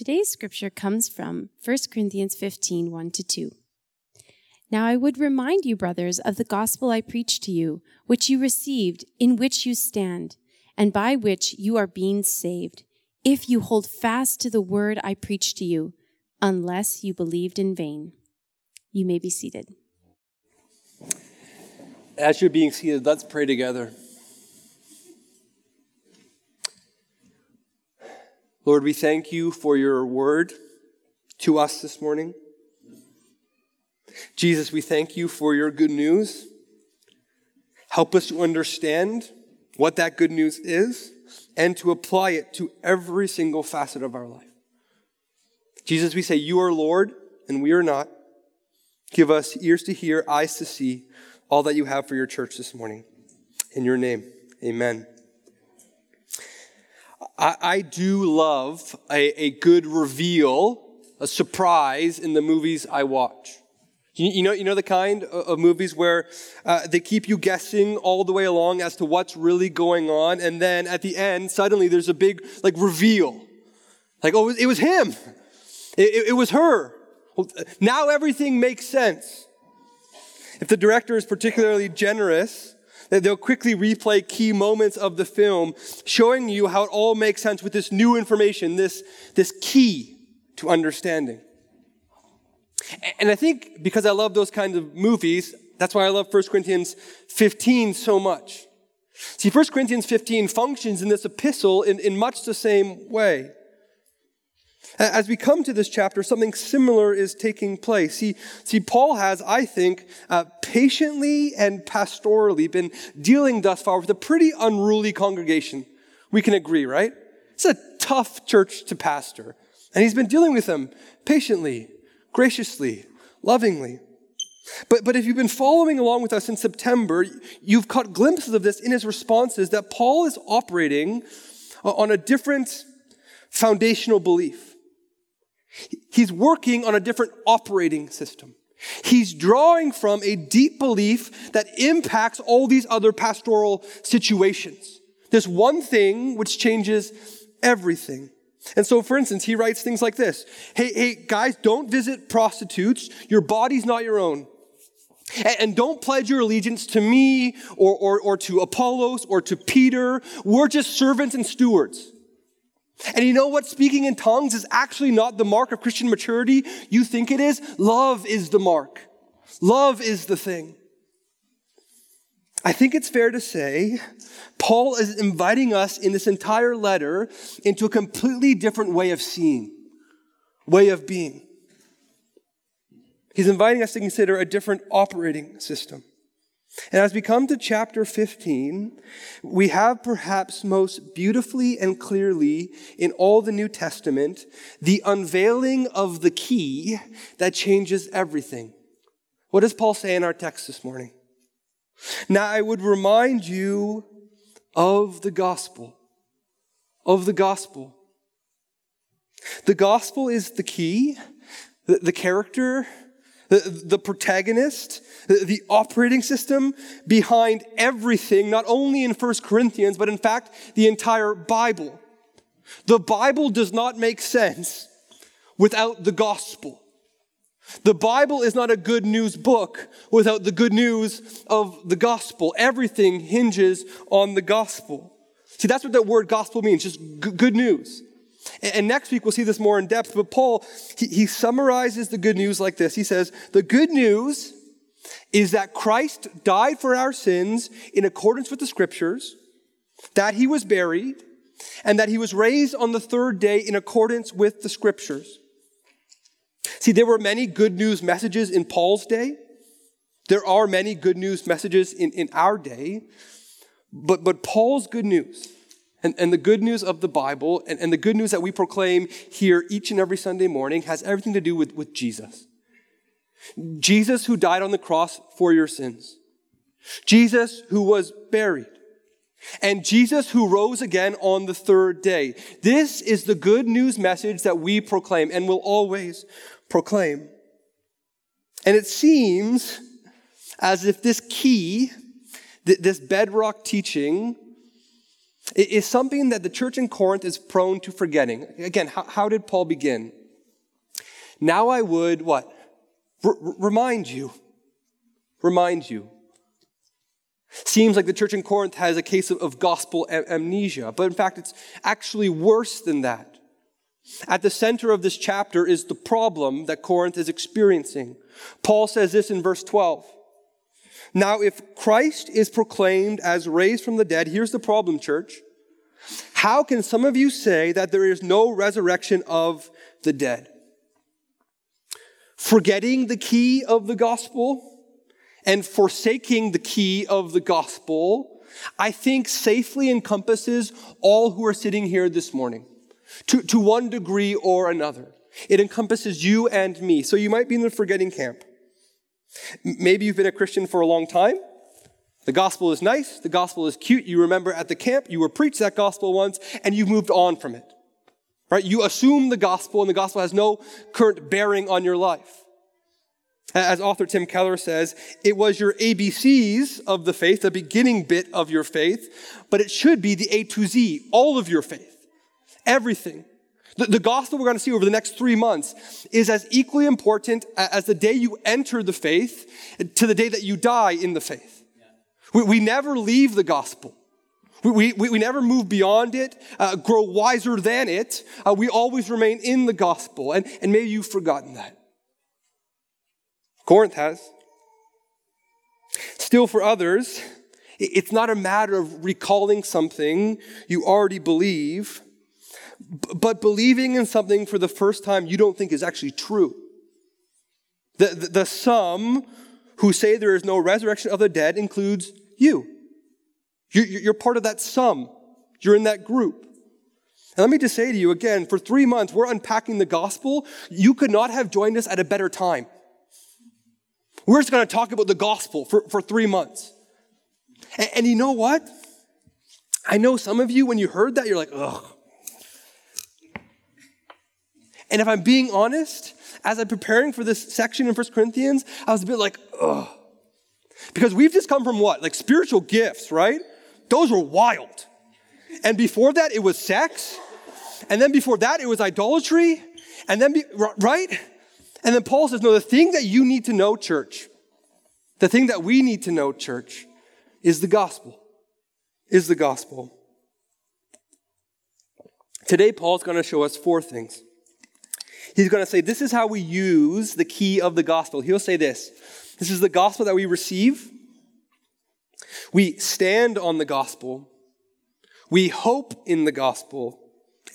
Today's scripture comes from 1 Corinthians 15 1 to 2. Now I would remind you, brothers, of the gospel I preached to you, which you received, in which you stand, and by which you are being saved, if you hold fast to the word I preached to you, unless you believed in vain. You may be seated. As you're being seated, let's pray together. Lord, we thank you for your word to us this morning. Jesus, we thank you for your good news. Help us to understand what that good news is and to apply it to every single facet of our life. Jesus, we say, You are Lord, and we are not. Give us ears to hear, eyes to see all that you have for your church this morning. In your name, amen. I, I do love a, a good reveal, a surprise in the movies I watch. You, know, you know the kind of, movies where uh, they keep you guessing all the way along as to what's really going on, and then at the end, suddenly there's a big like reveal, like oh, it was him, it, it, was her. Now everything makes sense. If the director is particularly generous, they'll quickly replay key moments of the film, showing you how it all makes sense with this new information, this, this key to understanding. And I think because I love those kinds of movies, that's why I love 1 Corinthians 15 so much. See, 1 Corinthians 15 functions in this epistle in, in much the same way. As we come to this chapter, something similar is taking place. See, see Paul has, I think, uh, patiently and pastorally been dealing thus far with a pretty unruly congregation. We can agree, right? It's a tough church to pastor. And he's been dealing with them patiently, graciously, lovingly. But, but if you've been following along with us in September, you've caught glimpses of this in his responses that Paul is operating on a different foundational belief. He's working on a different operating system. He's drawing from a deep belief that impacts all these other pastoral situations. This one thing which changes everything. And so, for instance, he writes things like this Hey, hey, guys, don't visit prostitutes. Your body's not your own. And don't pledge your allegiance to me or, or, or to Apollos or to Peter. We're just servants and stewards. And you know what? Speaking in tongues is actually not the mark of Christian maturity. You think it is? Love is the mark. Love is the thing. I think it's fair to say Paul is inviting us in this entire letter into a completely different way of seeing, way of being. He's inviting us to consider a different operating system. And as we come to chapter 15, we have perhaps most beautifully and clearly in all the New Testament the unveiling of the key that changes everything. What does Paul say in our text this morning? Now, I would remind you of the gospel. Of the gospel. The gospel is the key, the, the character, the, the protagonist, the, the operating system behind everything, not only in 1 Corinthians, but in fact, the entire Bible. The Bible does not make sense without the gospel. The Bible is not a good news book without the good news of the gospel. Everything hinges on the gospel. See, that's what that word gospel means, just good news. And next week we'll see this more in depth, but Paul, he, he, summarizes the good news like this. He says, The good news is that Christ died for our sins in accordance with the scriptures, that he was buried, and that he was raised on the third day in accordance with the scriptures. See, there were many good news messages in Paul's day. There are many good news messages in, in our day. But, but Paul's good news and, and the good news of the Bible and, and the good news that we proclaim here each and every Sunday morning has everything to do with, with Jesus. Jesus who died on the cross for your sins. Jesus who was buried. And Jesus who rose again on the third day. This is the good news message that we proclaim and will always proclaim. And it seems as if this key, this bedrock teaching, is something that the church in Corinth is prone to forgetting. Again, how, how did Paul begin? Now I would, what? R- remind you. Remind you. Seems like the church in Corinth has a case of, of gospel am- amnesia, but in fact, it's actually worse than that. At the center of this chapter is the problem that Corinth is experiencing. Paul says this in verse 12. Now, if Christ is proclaimed as raised from the dead, here's the problem, church. How can some of you say that there is no resurrection of the dead? Forgetting the key of the gospel and forsaking the key of the gospel, I think safely encompasses all who are sitting here this morning to, to one degree or another. It encompasses you and me. So you might be in the forgetting camp. Maybe you've been a Christian for a long time. The gospel is nice. The gospel is cute. You remember at the camp, you were preached that gospel once and you've moved on from it. Right? You assume the gospel and the gospel has no current bearing on your life. As author Tim Keller says, it was your ABCs of the faith, the beginning bit of your faith, but it should be the A to Z, all of your faith. Everything. The, the gospel we're going to see over the next three months is as equally important as the day you enter the faith to the day that you die in the faith. We, we never leave the gospel. We, we, we never move beyond it, uh, grow wiser than it. Uh, we always remain in the gospel. And, and maybe you've forgotten that. Corinth has. Still, for others, it's not a matter of recalling something you already believe but believing in something for the first time you don't think is actually true. The, the, the some who say there is no resurrection of the dead includes you. You're, you're part of that some. You're in that group. And let me just say to you again, for three months, we're unpacking the gospel. You could not have joined us at a better time. We're just going to talk about the gospel for, for three months. And, and you know what? I know some of you, when you heard that, you're like, ugh, and if I'm being honest, as I'm preparing for this section in 1 Corinthians, I was a bit like, ugh. Because we've just come from what? Like spiritual gifts, right? Those were wild. And before that, it was sex. And then before that, it was idolatry. And then, be, right? And then Paul says, no, the thing that you need to know, church, the thing that we need to know, church, is the gospel. Is the gospel. Today, Paul's going to show us four things. He's going to say, This is how we use the key of the gospel. He'll say this This is the gospel that we receive. We stand on the gospel. We hope in the gospel.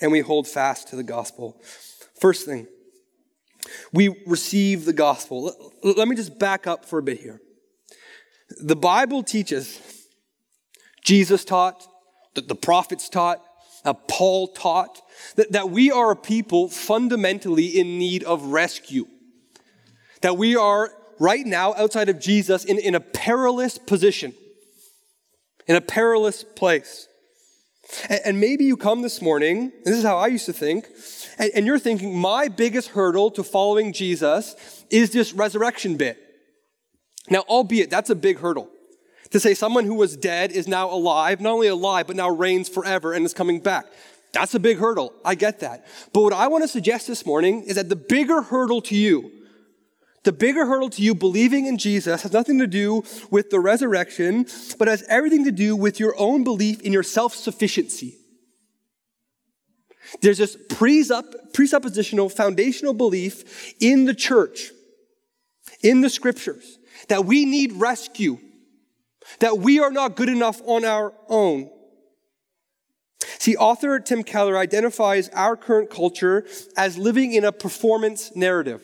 And we hold fast to the gospel. First thing, we receive the gospel. Let me just back up for a bit here. The Bible teaches, Jesus taught, that the prophets taught, uh, Paul taught, that, that we are a people fundamentally in need of rescue. That we are right now outside of Jesus in, in a perilous position, in a perilous place. And, and maybe you come this morning, and this is how I used to think, and, and you're thinking, my biggest hurdle to following Jesus is this resurrection bit. Now, albeit that's a big hurdle. To say someone who was dead is now alive, not only alive, but now reigns forever and is coming back. That's a big hurdle. I get that. But what I want to suggest this morning is that the bigger hurdle to you, the bigger hurdle to you believing in Jesus has nothing to do with the resurrection, but has everything to do with your own belief in your self sufficiency. There's this presuppositional, foundational belief in the church, in the scriptures, that we need rescue, that we are not good enough on our own. See, author Tim Keller identifies our current culture as living in a performance narrative.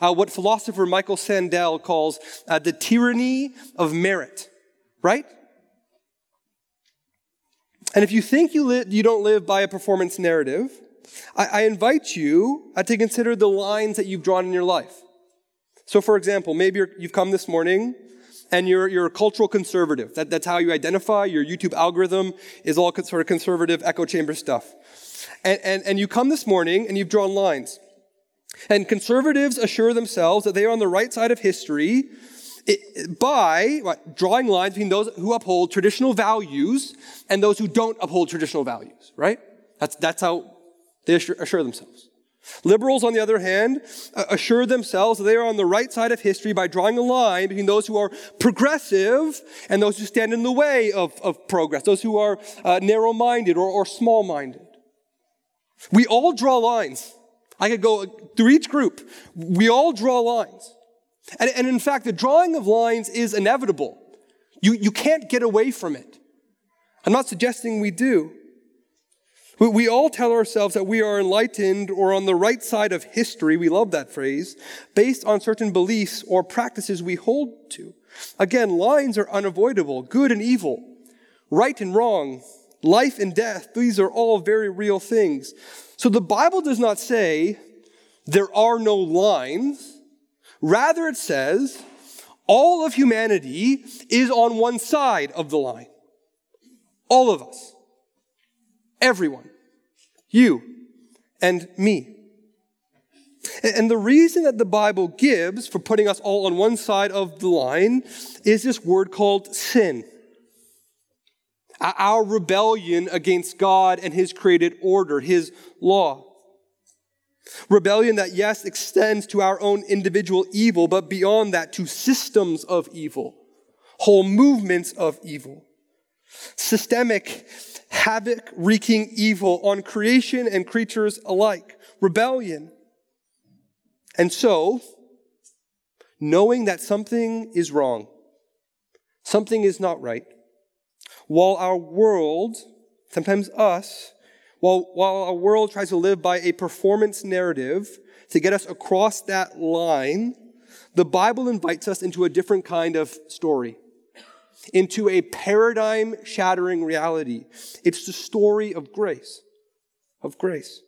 Uh, what philosopher Michael Sandel calls uh, the tyranny of merit, right? And if you think you, li- you don't live by a performance narrative, I, I invite you uh, to consider the lines that you've drawn in your life. So, for example, maybe you've come this morning and you're, you're a cultural conservative. That, that's how you identify. Your YouTube algorithm is all sort of conservative echo chamber stuff. And, and, and you come this morning and you've drawn lines. And conservatives assure themselves that they are on the right side of history by what, drawing lines between those who uphold traditional values and those who don't uphold traditional values, right? That's, that's how they assure, assure themselves. Liberals, on the other hand, assure themselves that they are on the right side of history by drawing a line between those who are progressive and those who stand in the way of, of progress, those who are uh, narrow minded or, or small minded. We all draw lines. I could go through each group. We all draw lines. And, and in fact, the drawing of lines is inevitable. You, you can't get away from it. I'm not suggesting we do. We all tell ourselves that we are enlightened or on the right side of history, we love that phrase, based on certain beliefs or practices we hold to. Again, lines are unavoidable, good and evil, right and wrong, life and death, these are all very real things. So the Bible does not say there are no lines. Rather, it says all of humanity is on one side of the line. All of us. Everyone. You and me. And the reason that the Bible gives for putting us all on one side of the line is this word called sin. Our rebellion against God and His created order, His law. Rebellion that, yes, extends to our own individual evil, but beyond that to systems of evil, whole movements of evil. Systemic havoc wreaking evil on creation and creatures alike, rebellion. And so, knowing that something is wrong, something is not right, while our world, sometimes us, while, while our world tries to live by a performance narrative to get us across that line, the Bible invites us into a different kind of story into a paradigm shattering reality. It's the story of grace, of grace.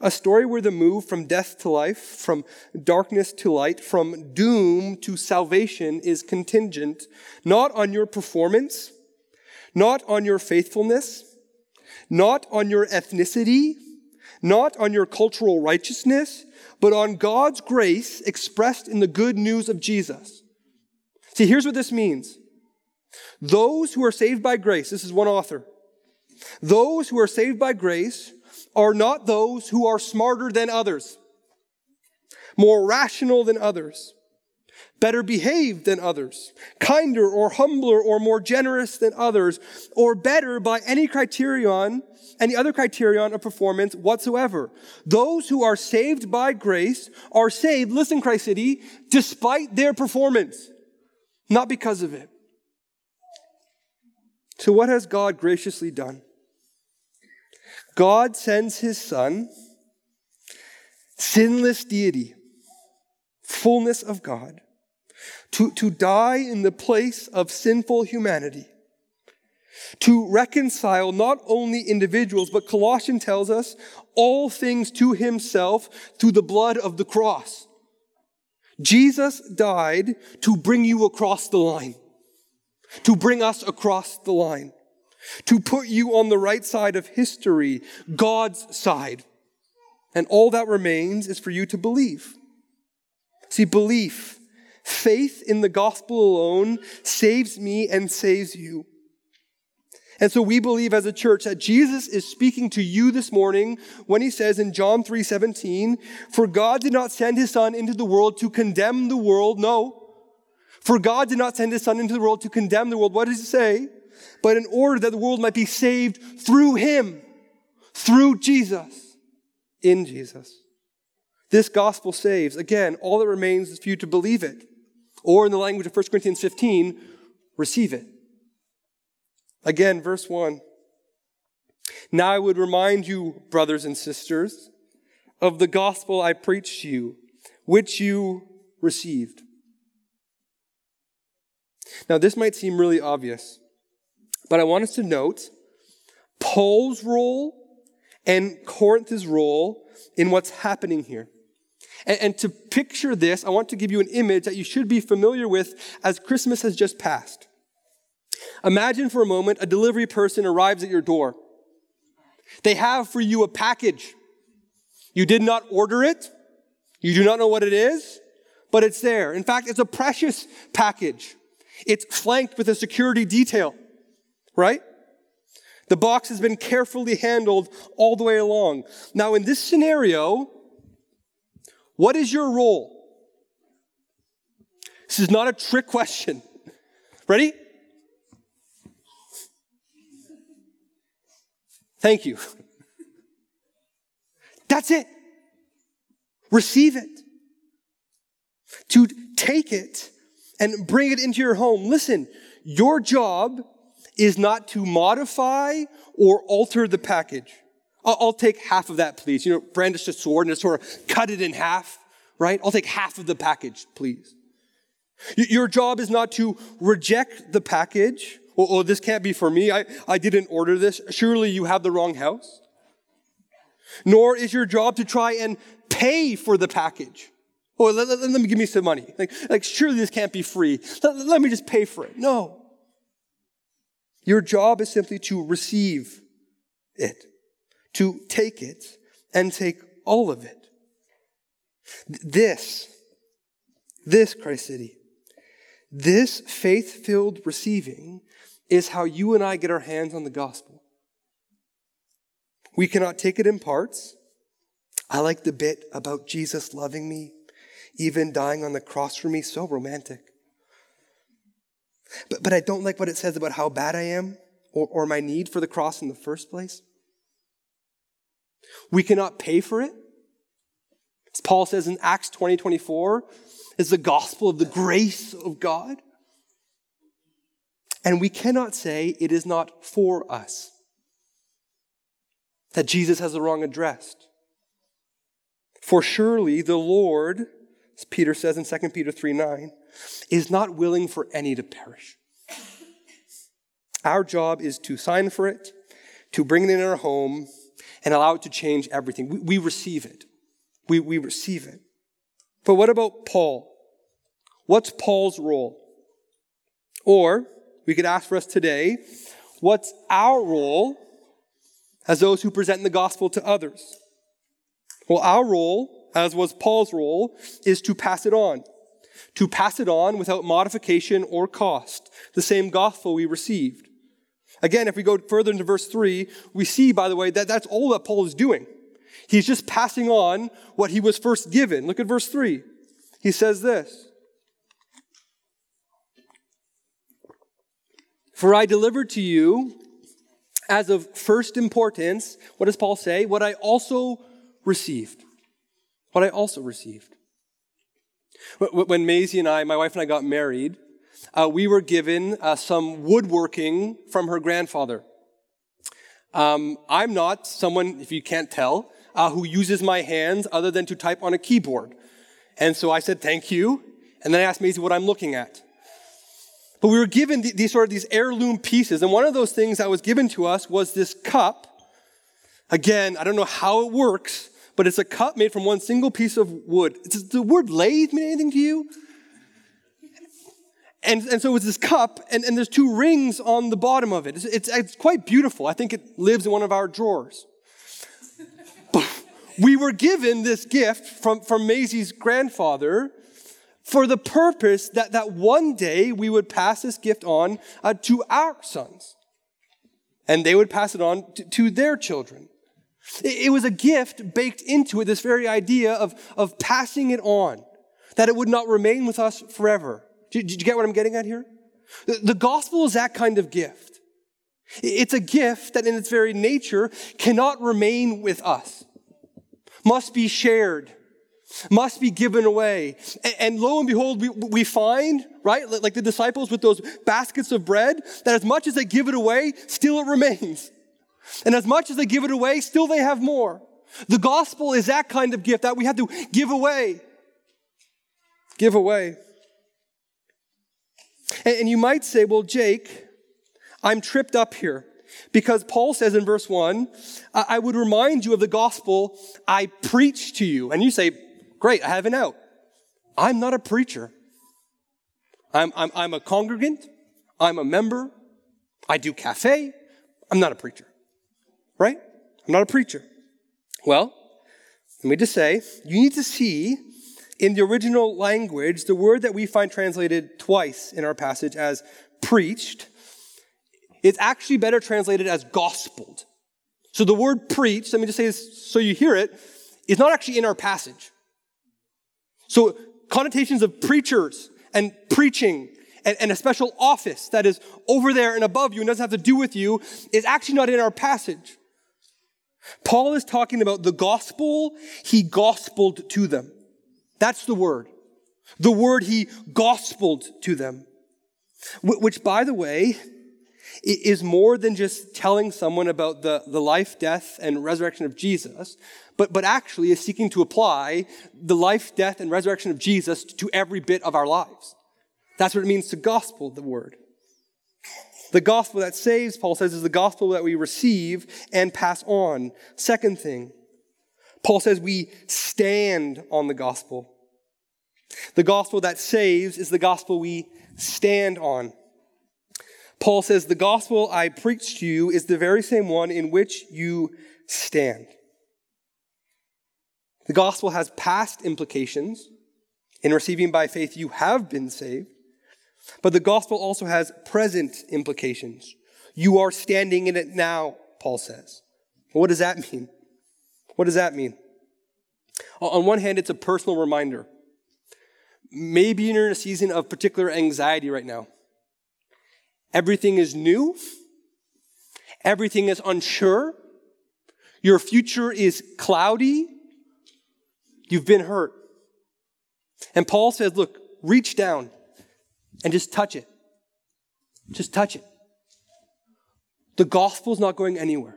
A story where the move from death to life, from darkness to light, from doom to salvation is contingent not on your performance, not on your faithfulness, not on your ethnicity, not on your cultural righteousness, but on God's grace expressed in the good news of Jesus. See, here's what this means. Those who are saved by grace, this is one author. Those who are saved by grace are not those who are smarter than others, more rational than others, better behaved than others, kinder or humbler or more generous than others, or better by any criterion, any other criterion of performance whatsoever. Those who are saved by grace are saved, listen, Christ City, despite their performance, not because of it. So, what has God graciously done? God sends his Son, sinless deity, fullness of God, to, to die in the place of sinful humanity, to reconcile not only individuals, but Colossians tells us all things to himself through the blood of the cross. Jesus died to bring you across the line to bring us across the line, to put you on the right side of history, God's side. And all that remains is for you to believe. See, belief, faith in the gospel alone saves me and saves you. And so we believe as a church that Jesus is speaking to you this morning when he says in John 3:17, "For God did not send his son into the world to condemn the world, no, for God did not send his son into the world to condemn the world. What does he say? But in order that the world might be saved through him, through Jesus, in Jesus. This gospel saves. Again, all that remains is for you to believe it. Or in the language of 1 Corinthians 15, receive it. Again, verse 1. Now I would remind you, brothers and sisters, of the gospel I preached to you, which you received now, this might seem really obvious, but I want us to note Paul's role and Corinth's role in what's happening here. And, and, to picture this, I want to give you an image that you should be familiar with as Christmas has just passed. Imagine for a moment a delivery person arrives at your door. They have for you a package. You did not order it. You do not know what it is but it's there. In fact, it's a precious package. It's flanked with a security detail, right? The box has been carefully handled all the way along. Now, in this scenario, what is your role? This is not a trick question. Ready? Thank you. That's it. Receive it. To take it and bring it into your home. Listen, your job is not to modify or alter the package. I'll, I'll take half of that, please. You know, brandish a sword and just sort of cut it in half, right? I'll take half of the package, please. Your job is not to reject the package. Oh, oh, this can't be for me. I, I didn't order this. Surely you have the wrong house. Nor is your job to try and pay for the package. Oh, let, let, let me give me some money. Like, like, surely this can't be free. Let, let me just pay for it. No. Your job is simply to receive it, to take it, and take all of it. This, this, Christ City, this faith filled receiving is how you and I get our hands on the gospel. We cannot take it in parts. I like the bit about Jesus loving me, even dying on the cross for me, so romantic. But, but I don't like what it says about how bad I am or, or my need for the cross in the first place. We cannot pay for it. As Paul says in Acts 20 24, is the gospel of the grace of God. And we cannot say it is not for us. That Jesus has the wrong address. For surely the Lord, as Peter says in 2 Peter 3 9, is not willing for any to perish. Our job is to sign for it, to bring it in our home, and allow it to change everything. We, we receive it. We, we receive it. But what about Paul? What's Paul's role? Or, we could ask for us today, what's our role as those who present the gospel to others? Well, our role, as was Paul's role, is to pass it on to pass it on without modification or cost, the same gospel we received. Again, if we go further into verse 3, we see, by the way, that that's all that Paul is doing. He's just passing on what he was first given. Look at verse 3. He says this For I delivered to you as of first importance, what does Paul say? What I also received. What I also received. When Maisie and I, my wife and I got married, uh, we were given uh, some woodworking from her grandfather. Um, I'm not someone, if you can't tell, uh, who uses my hands other than to type on a keyboard. And so I said, thank you. And then I asked Maisie what I'm looking at. But we were given these sort of these heirloom pieces. And one of those things that was given to us was this cup. Again, I don't know how it works, but it's a cup made from one single piece of wood. Does the word lathe mean anything to you? And, and so it's this cup, and, and there's two rings on the bottom of it. It's, it's, it's quite beautiful. I think it lives in one of our drawers. we were given this gift from, from Maisie's grandfather for the purpose that, that one day we would pass this gift on uh, to our sons. And they would pass it on to, to their children. It was a gift baked into it, this very idea of, of passing it on, that it would not remain with us forever. Did, you get what I'm getting at here? The, gospel is that kind of gift. It's a gift that in its very nature cannot remain with us, must be shared, must be given away. And, and lo and behold, we, we find, right, like the disciples with those baskets of bread, that as much as they give it away, still it remains. And as much as they give it away, still they have more. The gospel is that kind of gift that we have to give away. Give away. And, and you might say, well, Jake, I'm tripped up here. Because Paul says in verse 1, I would remind you of the gospel I preach to you. And you say, Great, I have an out. I'm not a preacher. I'm, I'm, I'm a congregant. I'm a member. I do cafe. I'm not a preacher right? I'm not a preacher. Well, let me just say, you need to see in the original language, the word that we find translated twice in our passage as preached, is actually better translated as gospeled. So the word preached, let me just say this so you hear it, is not actually in our passage. So connotations of preachers and preaching and, and, a special office that is over there and above you and doesn't have to do with you is actually not in our passage. Paul is talking about the gospel he gospeled to them. That's the word. The word he gospeled to them. Which, by the way, is more than just telling someone about the, the life, death, and resurrection of Jesus, but, but actually is seeking to apply the life, death, and resurrection of Jesus to every bit of our lives. That's what it means to gospel the word. The gospel that saves, Paul says, is the gospel that we receive and pass on. Second thing, Paul says we stand on the gospel. The gospel that saves is the gospel we stand on. Paul says, The gospel I preach to you is the very same one in which you stand. The gospel has past implications. In receiving by faith, you have been saved. But the gospel also has present implications. You are standing in it now, Paul says. What does that mean? What does that mean? On one hand, it's a personal reminder. Maybe you're in a season of particular anxiety right now. Everything is new. Everything is unsure. Your future is cloudy. You've been hurt. And Paul says, look, reach down and just touch it. Just touch it. The gospel's not going anywhere.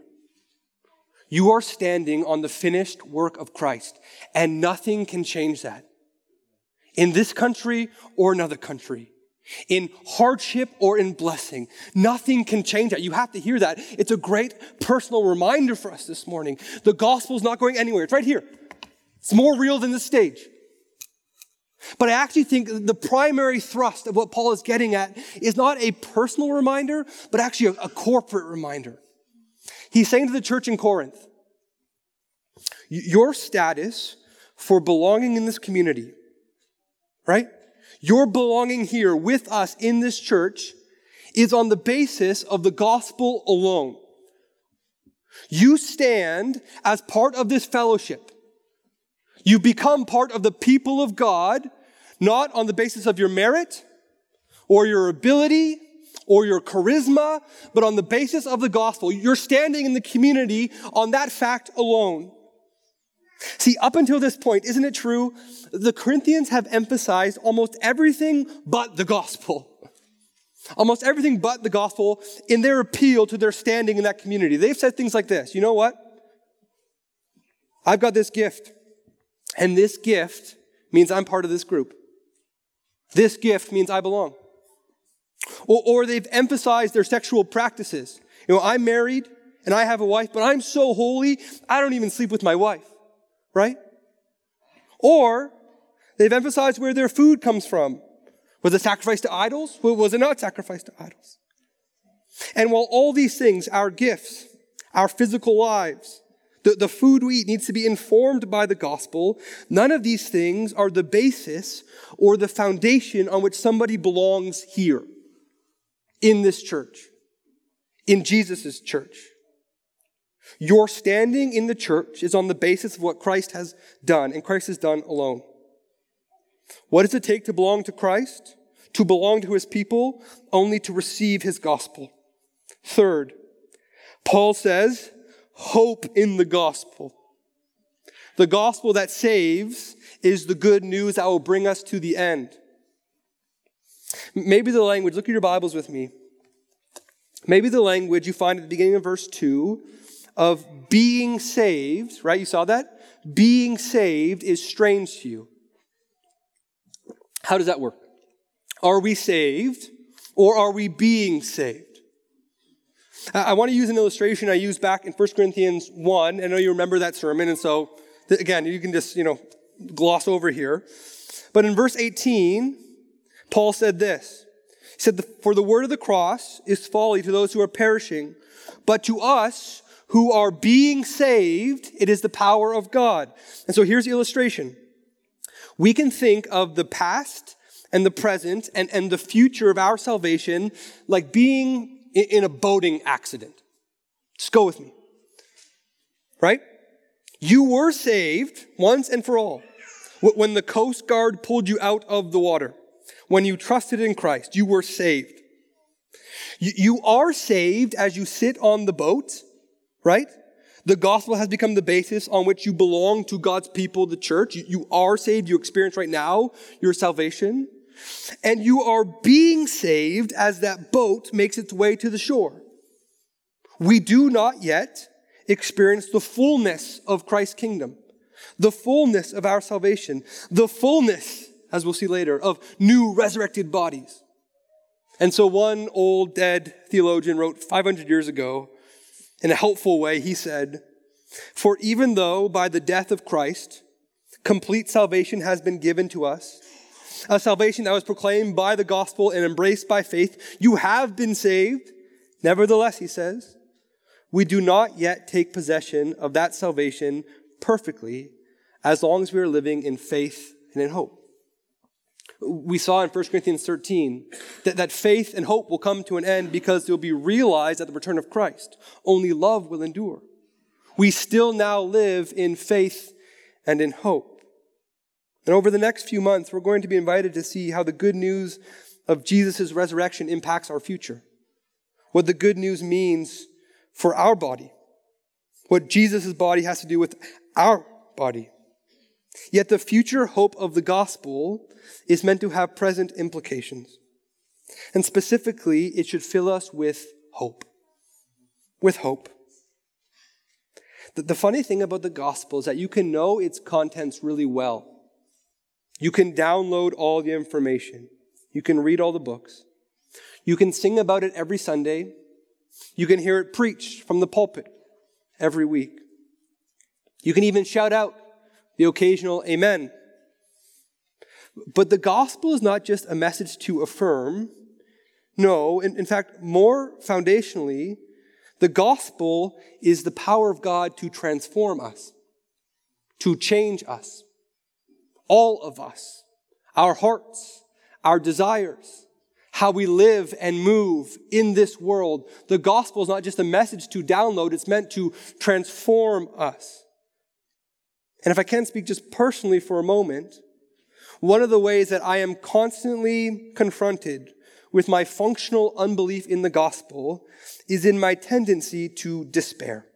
You are standing on the finished work of Christ, and nothing can change that. In this country or another country in hardship or in blessing. Nothing can change that. You have to hear that. It's a great personal reminder for us this morning. The gospel is not going anywhere. It's right here. It's more real than the stage. But I actually think the primary thrust of what Paul is getting at is not a personal reminder, but actually a, a corporate reminder. He's saying to the church in Corinth, your status for belonging in this community, right? Your belonging here with us in this church is on the basis of the gospel alone. You stand as part of this fellowship. You become part of the people of God, not on the basis of your merit or your ability or your charisma, but on the basis of the gospel. You're standing in the community on that fact alone. See, up until this point, isn't it true? The Corinthians have emphasized almost everything but the gospel. Almost everything but the gospel in their appeal to their standing in that community. They've said things like this You know what? I've got this gift, and this gift means I'm part of this group. This gift means I belong. Or, or they've emphasized their sexual practices. You know, I'm married and I have a wife, but I'm so holy, I don't even sleep with my wife right? Or they've emphasized where their food comes from. Was it sacrificed to idols? Was it not sacrificed to idols? And while all these things, our gifts, our physical lives, the, the food we eat needs to be informed by the gospel, none of these things are the basis or the foundation on which somebody belongs here in this church, in Jesus' church. Your standing in the church is on the basis of what Christ has done, and Christ has done alone. What does it take to belong to Christ? To belong to his people? Only to receive his gospel. Third, Paul says, hope in the gospel. The gospel that saves is the good news that will bring us to the end. Maybe the language, look at your Bibles with me. Maybe the language you find at the beginning of verse 2 of being saved, right? You saw that? Being saved is strange to you. How does that work? Are we saved or are we being saved? Uh, I want to use an illustration I used back in 1 Corinthians 1. I know you remember that sermon, and so again, you can just, you know, gloss over here. But in verse 18, Paul said this. He said, For the word of the cross is folly to those who are perishing, but to us who are being saved, it is the power of God. And so here's the illustration. We can think of the past and the present and, and the future of our salvation like being in a boating accident. Just go with me. Right? You were saved once and for all. When the Coast Guard pulled you out of the water, when you trusted in Christ, you were saved. You are saved as you sit on the boat, right? The gospel has become the basis on which you belong to God's people, the church. You are saved. You experience right now your salvation. And you are being saved as that boat makes its way to the shore. We do not yet experience the fullness of Christ's kingdom, the fullness of our salvation, the fullness, as we'll see later, of new resurrected bodies. And so one old dead theologian wrote 500 years ago, in a helpful way, he said, For even though by the death of Christ, complete salvation has been given to us, a salvation that was proclaimed by the gospel and embraced by faith, you have been saved. Nevertheless, he says, we do not yet take possession of that salvation perfectly as long as we are living in faith and in hope. We saw in 1 Corinthians 13 that, that faith and hope will come to an end because they'll be realized at the return of Christ. Only love will endure. We still now live in faith and in hope. And over the next few months, we're going to be invited to see how the good news of Jesus' resurrection impacts our future. What the good news means for our body. What Jesus' body has to do with our body. Yet the future hope of the gospel is meant to have present implications. And specifically, it should fill us with hope. With hope. The, the funny thing about the gospel is that you can know its contents really well. You can download all the information. You can read all the books. You can sing about it every Sunday. You can hear it preached from the pulpit every week. You can even shout out the occasional amen. But the gospel is not just a message to affirm. No, in, in fact, more foundationally, the gospel is the power of God to transform us, to change us, all of us, our hearts, our desires, how we live and move in this world. The gospel is not just a message to download, it's meant to transform us. And if I can speak just personally for a moment, one of the ways that I am constantly confronted with my functional unbelief in the gospel is in my tendency to despair.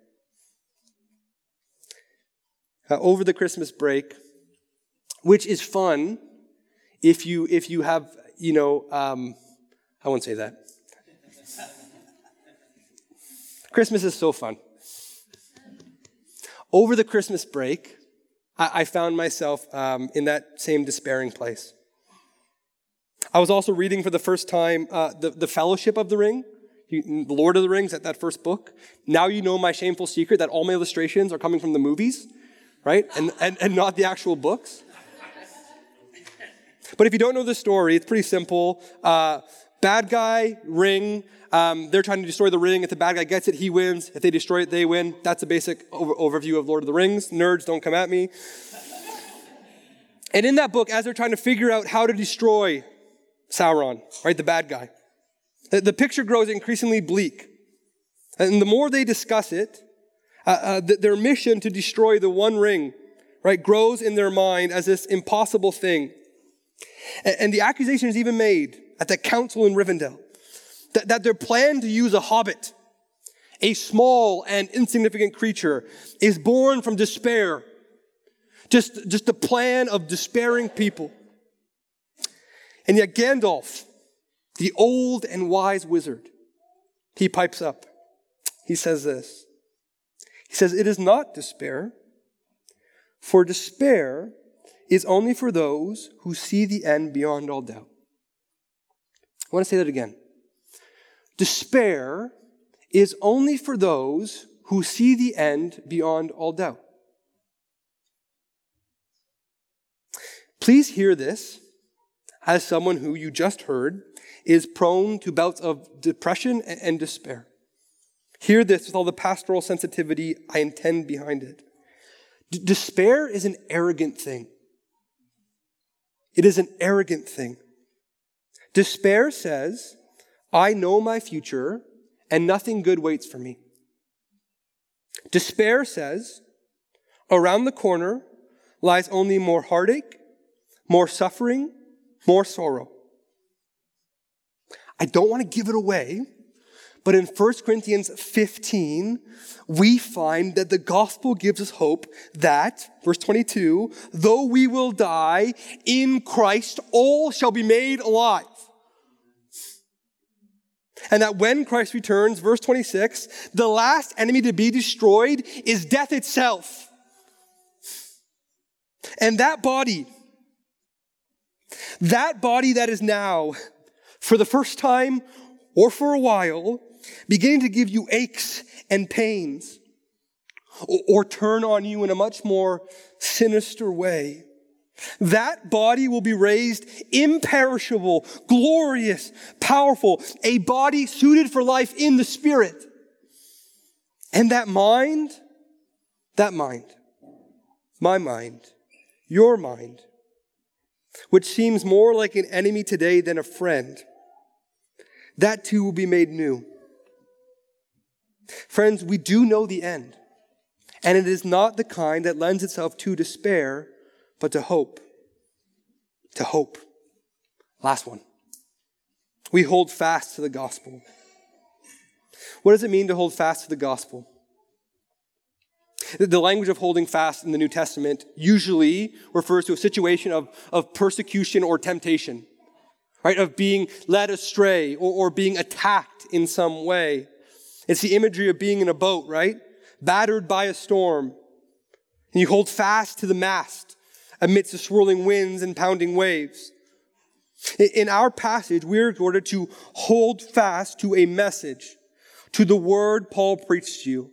Uh, over the Christmas break, which is fun if you if you have you know um, I won't say that. Christmas is so fun. Over the Christmas break, I, I found myself um, in that same despairing place. I was also reading for the first time uh, the, the Fellowship of the Ring, the Lord of the Rings, that, that first book. Now you know my shameful secret that all my illustrations are coming from the movies, right? And, and, and not the actual books. But if you don't know the story, it's pretty simple. Uh, bad guy, ring. Um, they're trying to destroy the ring. If the bad guy gets it, he wins. If they destroy it, they win. That's a basic over- overview of Lord of the Rings. Nerds, don't come at me. and in that book, as they're trying to figure out how to destroy Sauron, right, the bad guy, the, the picture grows increasingly bleak. And the more they discuss it, uh, uh, their mission to destroy the one ring, right, grows in their mind as this impossible thing. And the accusation is even made at the council in Rivendell that, that their plan to use a hobbit, a small and insignificant creature, is born from despair. Just, just a plan of despairing people. And yet Gandalf, the old and wise wizard, he pipes up. He says this. He says, It is not despair, for despair is only for those who see the end beyond all doubt. I want to say that again. Despair is only for those who see the end beyond all doubt. Please hear this as someone who you just heard is prone to bouts of depression and despair. Hear this with all the pastoral sensitivity I intend behind it. D- despair is an arrogant thing. It is an arrogant thing. Despair says, I know my future and nothing good waits for me. Despair says, around the corner lies only more heartache, more suffering, more sorrow. I don't want to give it away, but in 1 Corinthians 15, we find that the gospel gives us hope that, verse 22, though we will die, in Christ all shall be made alive. And that when Christ returns, verse 26, the last enemy to be destroyed is death itself. And that body, that body that is now, for the first time or for a while, beginning to give you aches and pains, or, or turn on you in a much more sinister way. That body will be raised imperishable, glorious, powerful, a body suited for life in the spirit. And that mind, that mind, my mind, your mind, which seems more like an enemy today than a friend, that too will be made new. Friends, we do know the end, and it is not the kind that lends itself to despair, but to hope. To hope. Last one. We hold fast to the gospel. What does it mean to hold fast to the gospel? The language of holding fast in the New Testament usually refers to a situation of, of persecution or temptation, right? Of being led astray or, or being attacked in some way. It's the imagery of being in a boat, right? Battered by a storm. And you hold fast to the mast amidst the swirling winds and pounding waves. In our passage, we are ordered to hold fast to a message, to the word Paul preached to you.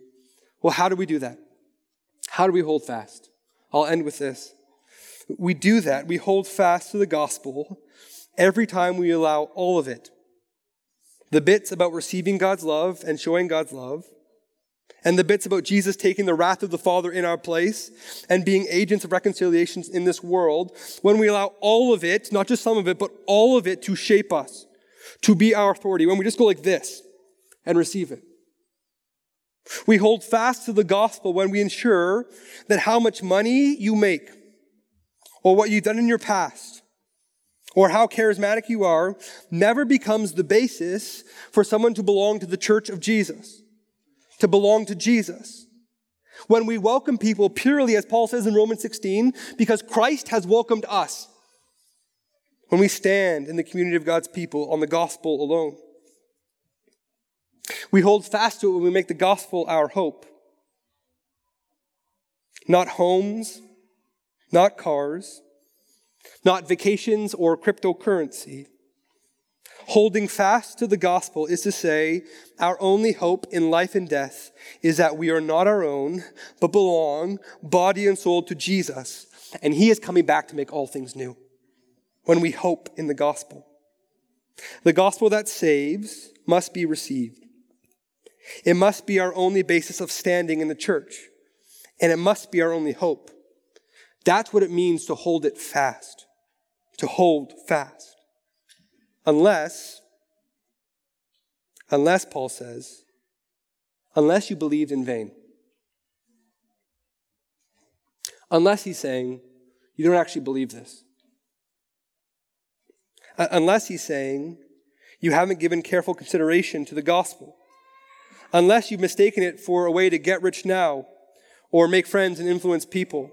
Well, how do we do that? How do we hold fast? I'll end with this. We do that. We hold fast to the gospel every time we allow all of it the bits about receiving God's love and showing God's love, and the bits about Jesus taking the wrath of the Father in our place and being agents of reconciliation in this world, when we allow all of it, not just some of it, but all of it to shape us, to be our authority, when we just go like this and receive it. We hold fast to the gospel when we ensure that how much money you make or what you've done in your past or how charismatic you are never becomes the basis for someone to belong to the church of Jesus, to belong to Jesus. When we welcome people purely, as Paul says in Romans 16, because Christ has welcomed us. When we stand in the community of God's people on the gospel alone. We hold fast to it when we make the gospel our hope. Not homes, not cars, not vacations or cryptocurrency. Holding fast to the gospel is to say, our only hope in life and death is that we are not our own, but belong, body and soul, to Jesus. And he is coming back to make all things new when we hope in the gospel. The gospel that saves must be received. It must be our only basis of standing in the church, and it must be our only hope. That's what it means to hold it fast to hold fast. Unless, unless, Paul says, unless you believed in vain. Unless he's saying, you don't actually believe this. Uh, unless he's saying, you haven't given careful consideration to the gospel. Unless you've mistaken it for a way to get rich now or make friends and influence people.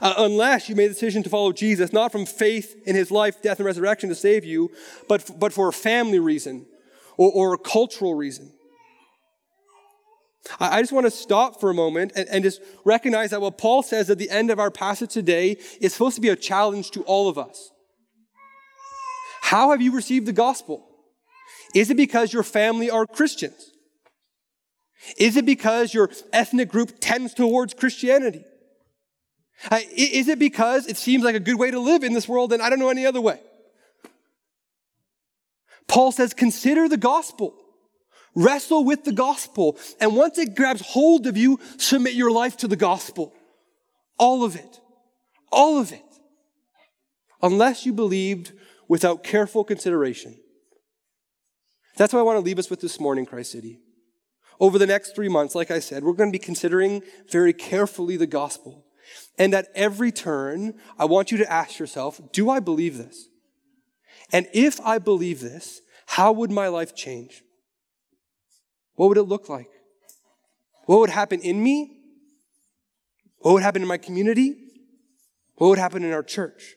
Uh, unless you made the decision to follow Jesus, not from faith in his life, death, and resurrection to save you, but, but for a family reason or, or a cultural reason. I, I just want to stop for a moment and, and just recognize that what Paul says at the end of our passage today is supposed to be a challenge to all of us. How have you received the gospel? Is it because your family are Christians? Is it because your ethnic group tends towards Christianity? Is it because it seems like a good way to live in this world and I don't know any other way? Paul says, consider the gospel. Wrestle with the gospel. And once it grabs hold of you, submit your life to the gospel. All of it. All of it. unless you believed without careful consideration. That's what I want to leave us with this morning, Christ City. Over the next three months, like I said, we're going to be considering very carefully the gospel. And at every turn, I want you to ask yourself, do I believe this? And if I believe this, how would my life change? What would it look like? What would happen in me? What would happen in my community? What would happen in our church?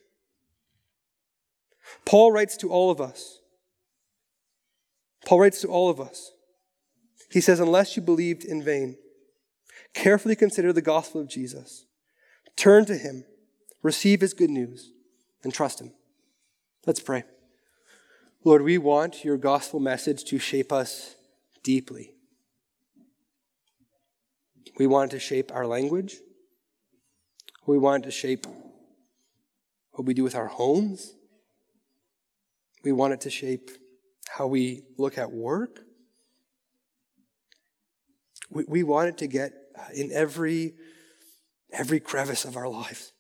Paul writes to all of us. Paul writes to all of us. He says, Unless you believed in vain, carefully consider the gospel of Jesus. Turn to him, receive his good news, and trust him. Let's pray. Lord, we want your gospel message to shape us deeply. We want it to shape our language. We want it to shape what we do with our homes. We want it to shape how we look at work. We, we want it to get in every, every crevice of our lives.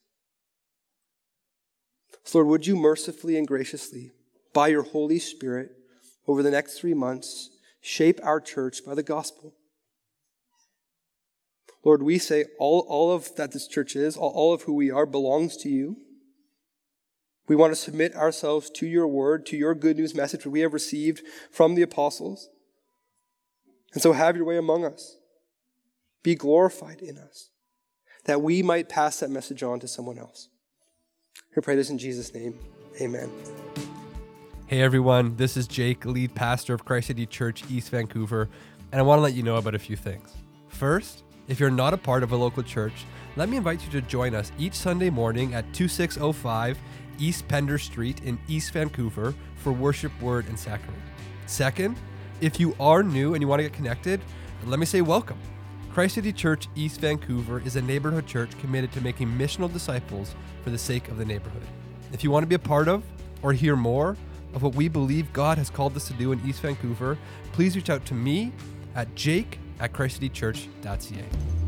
So Lord, would you mercifully and graciously, by your Holy Spirit, over the next three months, shape our church by the gospel? Lord, we say all, all of that this church is, all, all of who we are belongs to you. We want to submit ourselves to your word, to your good news message that we have received from the apostles. And so have your way among us. Be glorified in us, that we might pass that message on to someone else. We pray this in Jesus' name. Amen. Hey everyone, this is Jake, lead pastor of Christ City Church East Vancouver, and I want to let you know about a few things. First, if you're not a part of a local church, let me invite you to join us each Sunday morning at 2605 East Pender Street in East Vancouver for worship, word, and sacrament. Second, if you are new and you want to get connected, let me say welcome. Christ City Church East Vancouver is a neighborhood church committed to making missional disciples for the sake of the neighborhood. If you want to be a part of or hear more of what we believe God has called us to do in East Vancouver, please reach out to me at jake at christcitychurch.ca.